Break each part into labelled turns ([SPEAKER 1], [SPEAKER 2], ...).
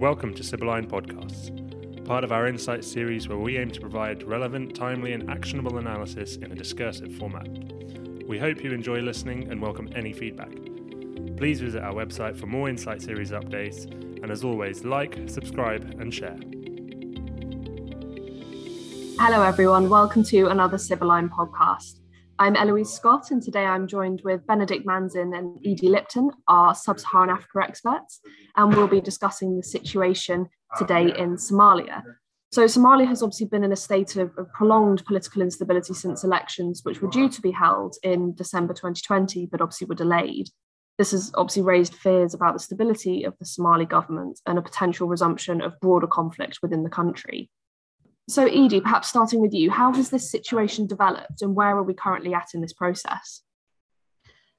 [SPEAKER 1] Welcome to Sibylline Podcasts, part of our Insight series where we aim to provide relevant, timely, and actionable analysis in a discursive format. We hope you enjoy listening and welcome any feedback. Please visit our website for more Insight series updates, and as always, like, subscribe, and share.
[SPEAKER 2] Hello, everyone. Welcome to another Sibylline podcast. I'm Eloise Scott, and today I'm joined with Benedict Manzin and Edie Lipton, our sub Saharan Africa experts, and we'll be discussing the situation today in Somalia. So, Somalia has obviously been in a state of, of prolonged political instability since elections, which were due to be held in December 2020, but obviously were delayed. This has obviously raised fears about the stability of the Somali government and a potential resumption of broader conflict within the country. So, Edie, perhaps starting with you, how has this situation developed and where are we currently at in this process?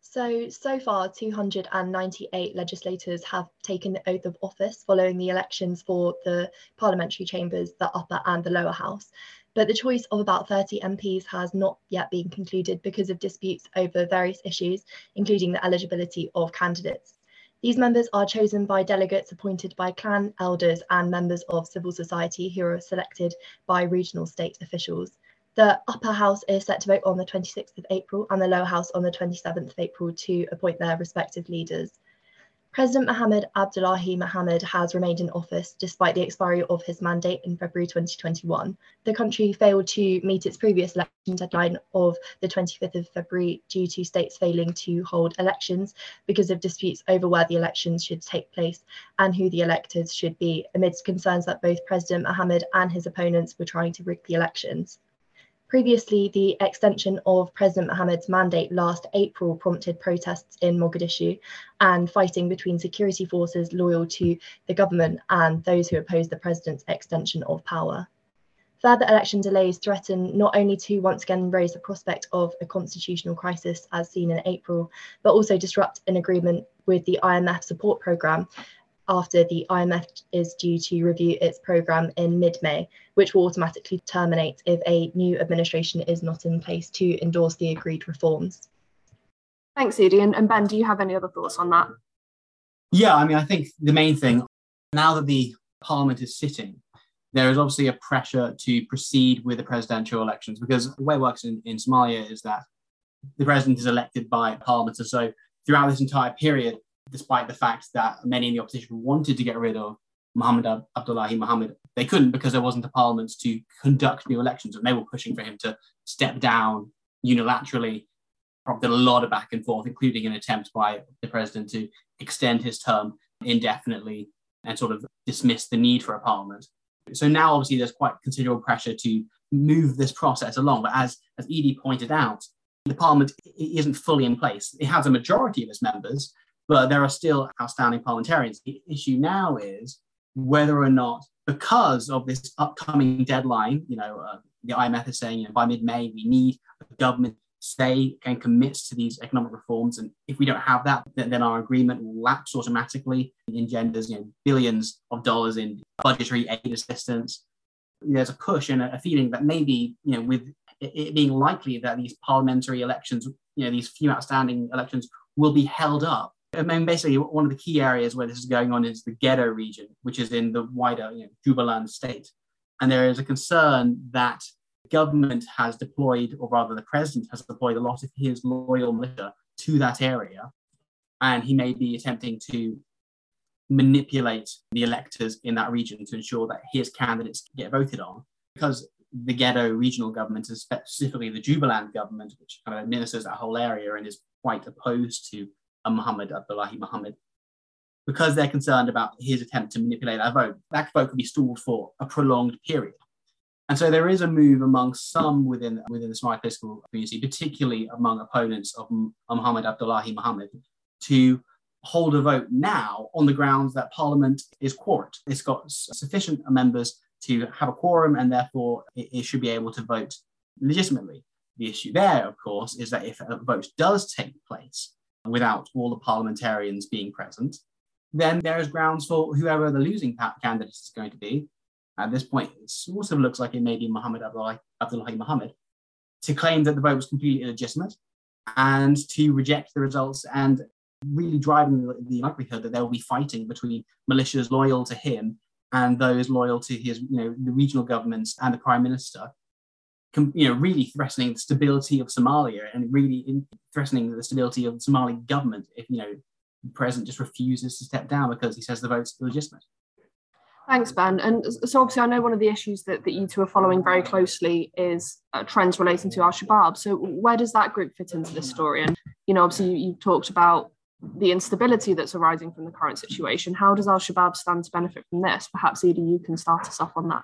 [SPEAKER 3] So, so far, 298 legislators have taken the oath of office following the elections for the parliamentary chambers, the upper and the lower house. But the choice of about 30 MPs has not yet been concluded because of disputes over various issues, including the eligibility of candidates. These members are chosen by delegates appointed by clan elders and members of civil society who are selected by regional state officials. The upper house is set to vote on the 26th of April and the lower house on the 27th of April to appoint their respective leaders. President Mohamed Abdullahi Mohamed has remained in office despite the expiry of his mandate in February 2021. The country failed to meet its previous election deadline of the 25th of February due to states failing to hold elections because of disputes over where the elections should take place and who the electors should be, amidst concerns that both President Mohamed and his opponents were trying to rig the elections. Previously, the extension of President Mohamed's mandate last April prompted protests in Mogadishu and fighting between security forces loyal to the government and those who oppose the president's extension of power. Further election delays threaten not only to once again raise the prospect of a constitutional crisis as seen in April, but also disrupt an agreement with the IMF support programme after the IMF is due to review its programme in mid May, which will automatically terminate if a new administration is not in place to endorse the agreed reforms.
[SPEAKER 2] Thanks, Edie. And, and Ben, do you have any other thoughts on that?
[SPEAKER 4] Yeah, I mean, I think the main thing now that the parliament is sitting, there is obviously a pressure to proceed with the presidential elections because the way it works in, in Somalia is that the president is elected by parliament. And so throughout this entire period, despite the fact that many in the opposition wanted to get rid of Muhammad Abdullahi Muhammad, they couldn't because there wasn't a parliament to conduct new elections, and they were pushing for him to step down unilaterally. Prompted a lot of back and forth, including an attempt by the president to extend his term indefinitely and sort of dismiss the need for a parliament. So now, obviously, there's quite considerable pressure to move this process along. But as as Edie pointed out, the parliament isn't fully in place. It has a majority of its members, but there are still outstanding parliamentarians. The issue now is whether or not, because of this upcoming deadline, you know, uh, the IMF is saying, you know, by mid-May we need a government stay and commits to these economic reforms. And if we don't have that, then, then our agreement will lapse automatically. It engenders, you know, billions of dollars in budgetary aid assistance. There's a push and a, feeling that maybe, you know, with it, it being likely that these parliamentary elections, you know, these few outstanding elections will be held up I mean, basically, one of the key areas where this is going on is the Gedo region, which is in the wider you know, Jubaland state. And there is a concern that the government has deployed, or rather, the president has deployed a lot of his loyal militia to that area. And he may be attempting to manipulate the electors in that region to ensure that his candidates get voted on. Because the Gedo regional government, and specifically the Jubaland government, which kind of administers that whole area and is quite opposed to Muhammad Abdullahi Muhammad because they're concerned about his attempt to manipulate that vote. That vote could be stalled for a prolonged period. And so there is a move among some within, within the Somali political community, particularly among opponents of Muhammad Abdullahi Muhammad, to hold a vote now on the grounds that Parliament is quorate. It's got sufficient members to have a quorum and therefore it, it should be able to vote legitimately. The issue there, of course, is that if a vote does take place, without all the parliamentarians being present, then there is grounds for whoever the losing candidate is going to be. At this point, it sort of looks like it may be Muhammad Abdullahi, Muhammad, to claim that the vote was completely illegitimate and to reject the results and really driving the, the likelihood that there will be fighting between militias loyal to him and those loyal to his, you know, the regional governments and the prime minister, you know, really threatening the stability of Somalia and really in, threatening the stability of the Somali government if, you know, the president just refuses to step down because he says the vote's illegitimate.
[SPEAKER 2] Thanks, Ben. And so, obviously, I know one of the issues that, that you two are following very closely is uh, trends relating to Al Shabaab. So, where does that group fit into this story? And, you know, obviously, you, have talked about the instability that's arising from the current situation. How does Al Shabaab stand to benefit from this? Perhaps, Edie, you can start us off on that.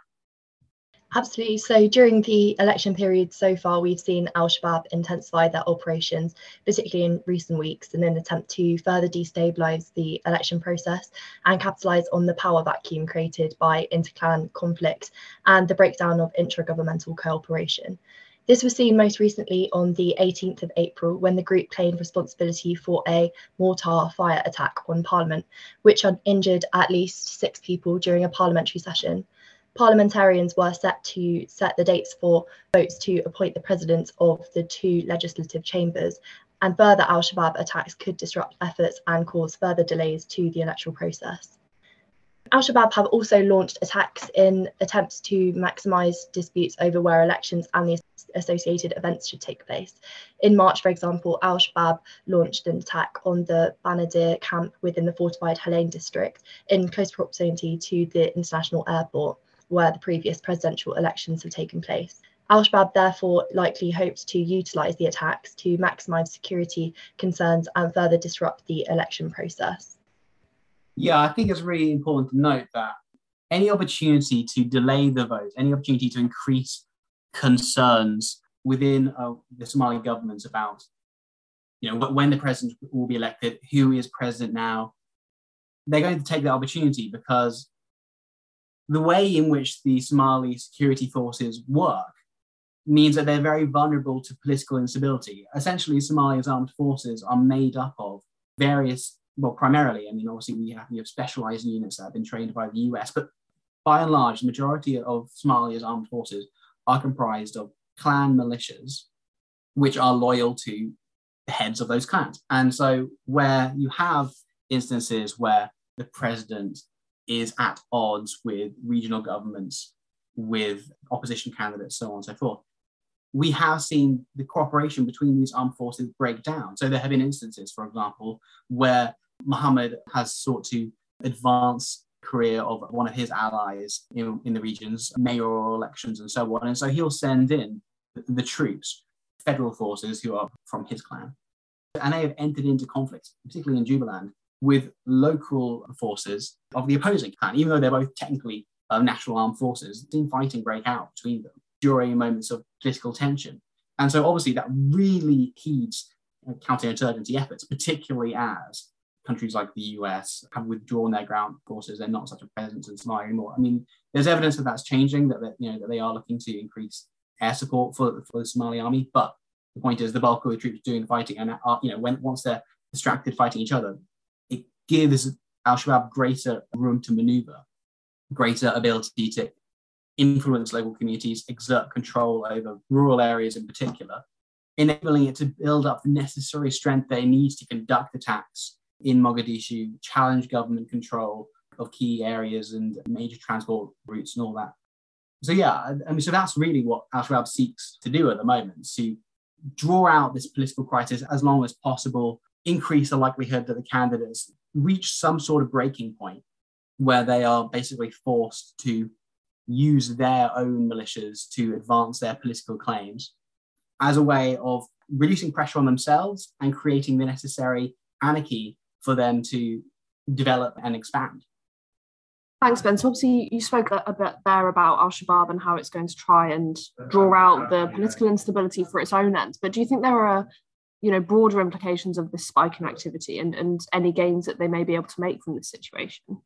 [SPEAKER 3] Absolutely. So during the election period so far, we've seen Al Shabaab intensify their operations, particularly in recent weeks, in an attempt to further destabilise the election process and capitalise on the power vacuum created by interclan conflict and the breakdown of intra-governmental cooperation. This was seen most recently on the 18th of April when the group claimed responsibility for a mortar fire attack on Parliament, which injured at least six people during a parliamentary session parliamentarians were set to set the dates for votes to appoint the presidents of the two legislative chambers, and further Al Shabaab attacks could disrupt efforts and cause further delays to the electoral process. Al Shabaab have also launched attacks in attempts to maximise disputes over where elections and the associated events should take place. In March, for example, Al Shabaab launched an attack on the Banadir camp within the fortified Halane district in close proximity to the international airport where the previous presidential elections have taken place. Al Shabaab therefore likely hoped to utilise the attacks to maximise security concerns and further disrupt the election process.
[SPEAKER 4] Yeah, I think it's really important to note that any opportunity to delay the vote, any opportunity to increase concerns within uh, the Somali government about, you know, when the president will be elected, who is president now, they're going to take that opportunity because the way in which the Somali security forces work means that they're very vulnerable to political instability. Essentially, Somalia's armed forces are made up of various, well, primarily, I mean, obviously, we have, we have specialized units that have been trained by the US, but by and large, the majority of Somalia's armed forces are comprised of clan militias, which are loyal to the heads of those clans. And so, where you have instances where the president is at odds with regional governments, with opposition candidates, so on and so forth. We have seen the cooperation between these armed forces break down. So there have been instances, for example, where Mohammed has sought to advance career of one of his allies in, in the regions, mayoral elections and so on. And so he'll send in the, the troops, federal forces who are from his clan. And they have entered into conflicts, particularly in Jubaland, with local forces of the opposing clan, even though they're both technically uh, national armed forces, seen fighting break out between them during moments of political tension. And so obviously that really heeds uh, counterinsurgency efforts, particularly as countries like the US have withdrawn their ground forces. They're not such a presence in Somalia anymore. I mean, there's evidence that that's changing, that, that you know that they are looking to increase air support for, for the Somali army. But the point is, the bulk of the troops doing the fighting, and are, you know, when once they're distracted fighting each other, gives Al Shabaab greater room to maneuver, greater ability to influence local communities, exert control over rural areas in particular, enabling it to build up the necessary strength they need to conduct attacks in Mogadishu, challenge government control of key areas and major transport routes and all that. So yeah, I mean, so that's really what Al Shabaab seeks to do at the moment: to draw out this political crisis as long as possible, increase the likelihood that the candidates reach some sort of breaking point where they are basically forced to use their own militias to advance their political claims as a way of reducing pressure on themselves and creating the necessary anarchy for them to develop and expand.
[SPEAKER 2] Thanks, Ben. So obviously you spoke a, bit there about Al Shabaab and how it's going to try and draw out the political instability for its own ends. But do you think there are you know broader implications of this spike in activity and and any gains that they may be able to make from this situation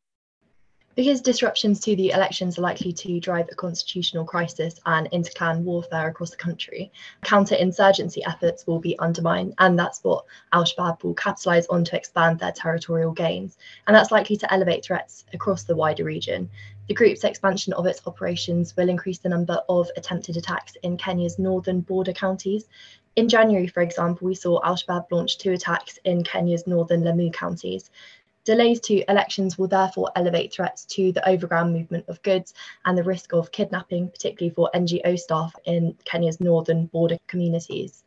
[SPEAKER 3] because disruptions to the elections are likely to drive a constitutional crisis and interclan warfare across the country, counter-insurgency efforts will be undermined, and that's what Al-Shabaab will capitalise on to expand their territorial gains, and that's likely to elevate threats across the wider region. The group's expansion of its operations will increase the number of attempted attacks in Kenya's northern border counties, In January, for example, we saw Al Shabaab launch two attacks in Kenya's northern Lamu counties. Delays to elections will therefore elevate threats to the overground movement of goods and the risk of kidnapping, particularly for NGO staff in Kenya's northern border communities.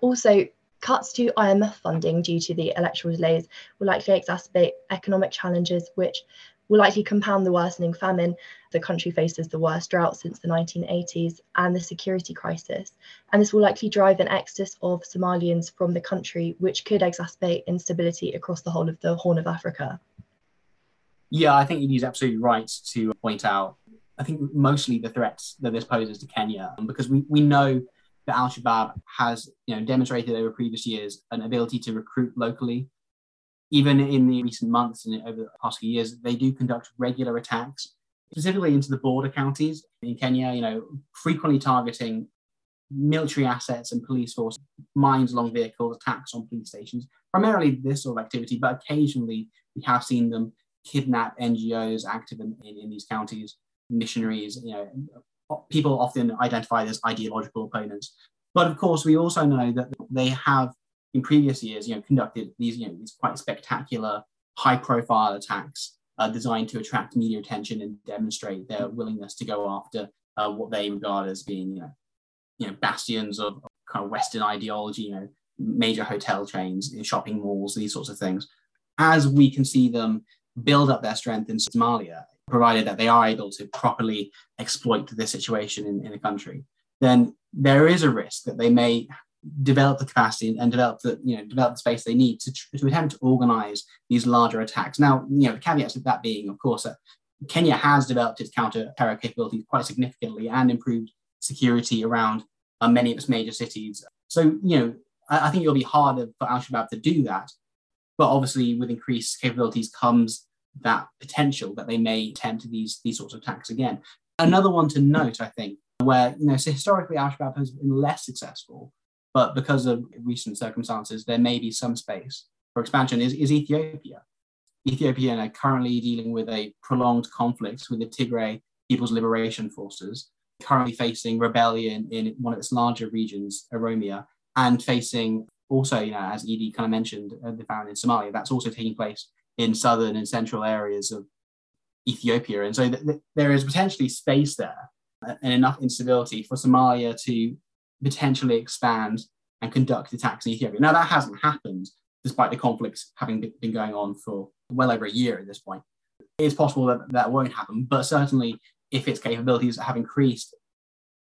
[SPEAKER 3] Also, cuts to IMF funding due to the electoral delays will likely exacerbate economic challenges, which will likely compound the worsening famine. The country faces the worst drought since the 1980s and the security crisis. And this will likely drive an exodus of Somalians from the country, which could exacerbate instability across the whole of the Horn of Africa.
[SPEAKER 4] Yeah, I think he's absolutely right to point out, I think mostly the threats that this poses to Kenya, because we, we know that Al Shabaab has you know, demonstrated over previous years an ability to recruit locally even in the recent months and over the past few years, they do conduct regular attacks, specifically into the border counties in Kenya, you know, frequently targeting military assets and police force, mines along vehicles, attacks on police stations, primarily this sort of activity, but occasionally we have seen them kidnap NGOs active in, in, in these counties, missionaries, you know, people often identified as ideological opponents. But of course, we also know that they have in previous years, you know, conducted these, you know, these quite spectacular, high-profile attacks uh, designed to attract media attention and demonstrate their willingness to go after uh, what they regard as being, you know, you know, bastions of, kind of Western ideology, you know, major hotel chains, shopping malls, these sorts of things. As we can see them build up their strength in Somalia, provided that they are able to properly exploit this situation in, in the country, then there is a risk that they may develop the capacity and develop the you know develop the space they need to, to attempt to organize these larger attacks. Now, you know, the caveats of that being, of course, that Kenya has developed its counter-terror capabilities quite significantly and improved security around uh, many of its major cities. So, you know, I, I think it'll be harder for Al Shabaab to do that. But obviously, with increased capabilities comes that potential that they may attempt these these sorts of attacks again. Another one to note, I think, where you know, so historically Al Shabaab has been less successful but because of recent circumstances, there may be some space for expansion, is, is Ethiopia. Ethiopia are currently dealing with a prolonged conflict with the Tigray People's Liberation Forces, currently facing rebellion in one of its larger regions, Oromia, and facing also, you know, as Edie kind of mentioned, uh, the famine in Somalia, that's also taking place in southern and central areas of Ethiopia. And so th- th- there is potentially space there uh, and enough instability for Somalia to potentially expand and conduct attacks in Ethiopia. Now, that hasn't happened despite the conflicts having been going on for well over a year at this point. It's possible that that won't happen, but certainly if its capabilities have increased,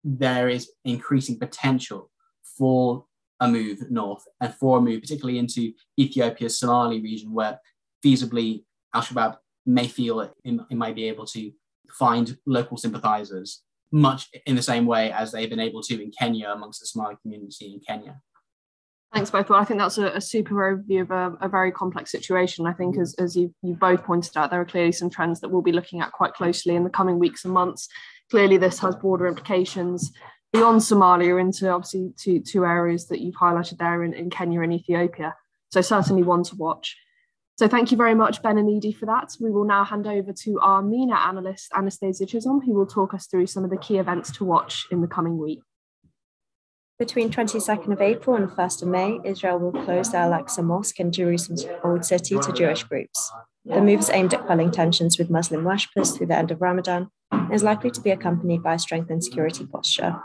[SPEAKER 4] there is increasing potential for a move north and for a move, particularly into Ethiopia's Somali region, where feasibly Al Shabaab may feel it, it might be able to find local sympathizers much in the same way as they've been able to in Kenya amongst the Somali community in Kenya.
[SPEAKER 2] Thanks both. Well, I think that's a, a super overview of a, a, very complex situation. I think, mm-hmm. as, as you, you both pointed out, there are clearly some trends that we'll be looking at quite closely in the coming weeks and months. Clearly, this has broader implications beyond Somalia into obviously two, two areas that you've highlighted there in, in Kenya and Ethiopia. So, certainly one to watch. So thank you very much, Ben and Edie, for that. We will now hand over to our MENA analyst, Anastasia Chisholm, who will talk us through some of the key events to watch in the coming week.
[SPEAKER 5] Between 22nd of April and 1st of May, Israel will close the Al-Aqsa Mosque in Jerusalem's Old City to Jewish groups. The move is aimed at quelling tensions with Muslim worshippers through the end of Ramadan and is likely to be accompanied by a strengthened security posture.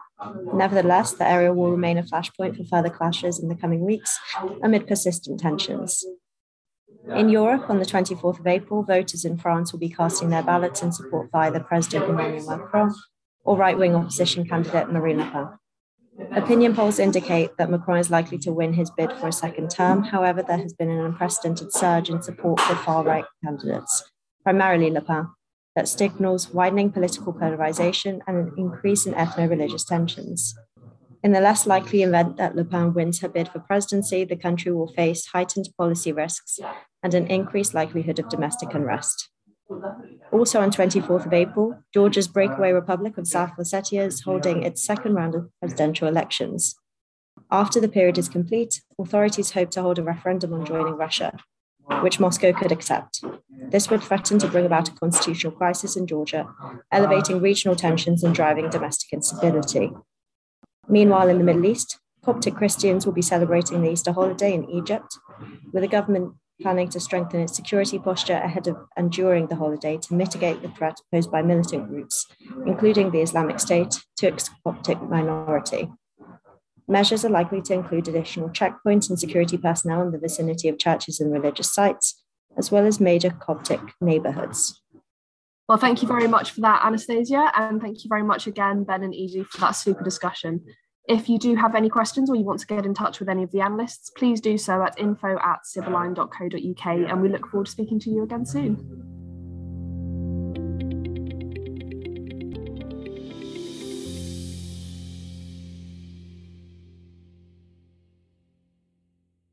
[SPEAKER 5] Nevertheless, the area will remain a flashpoint for further clashes in the coming weeks amid persistent tensions. In Europe, on the 24th of April, voters in France will be casting their ballots in support of either President Emmanuel Macron or right wing opposition candidate Marine Le Pen. Opinion polls indicate that Macron is likely to win his bid for a second term. However, there has been an unprecedented surge in support for far right candidates, primarily Le Pen, that signals widening political polarization and an increase in ethno religious tensions. In the less likely event that Le Pen wins her bid for presidency, the country will face heightened policy risks and an increased likelihood of domestic unrest. Also on 24th of April, Georgia's breakaway Republic of South Ossetia is holding its second round of presidential elections. After the period is complete, authorities hope to hold a referendum on joining Russia, which Moscow could accept. This would threaten to bring about a constitutional crisis in Georgia, elevating regional tensions and driving domestic instability. Meanwhile, in the Middle East, Coptic Christians will be celebrating the Easter holiday in Egypt, with the government planning to strengthen its security posture ahead of and during the holiday to mitigate the threat posed by militant groups, including the Islamic State, to its Coptic minority. Measures are likely to include additional checkpoints and security personnel in the vicinity of churches and religious sites, as well as major Coptic neighbourhoods.
[SPEAKER 2] Well, thank you very much for that, Anastasia, and thank you very much again, Ben and Edie, for that super discussion. If you do have any questions or you want to get in touch with any of the analysts, please do so at info at sibylline.co.uk and we look forward to speaking to you again soon.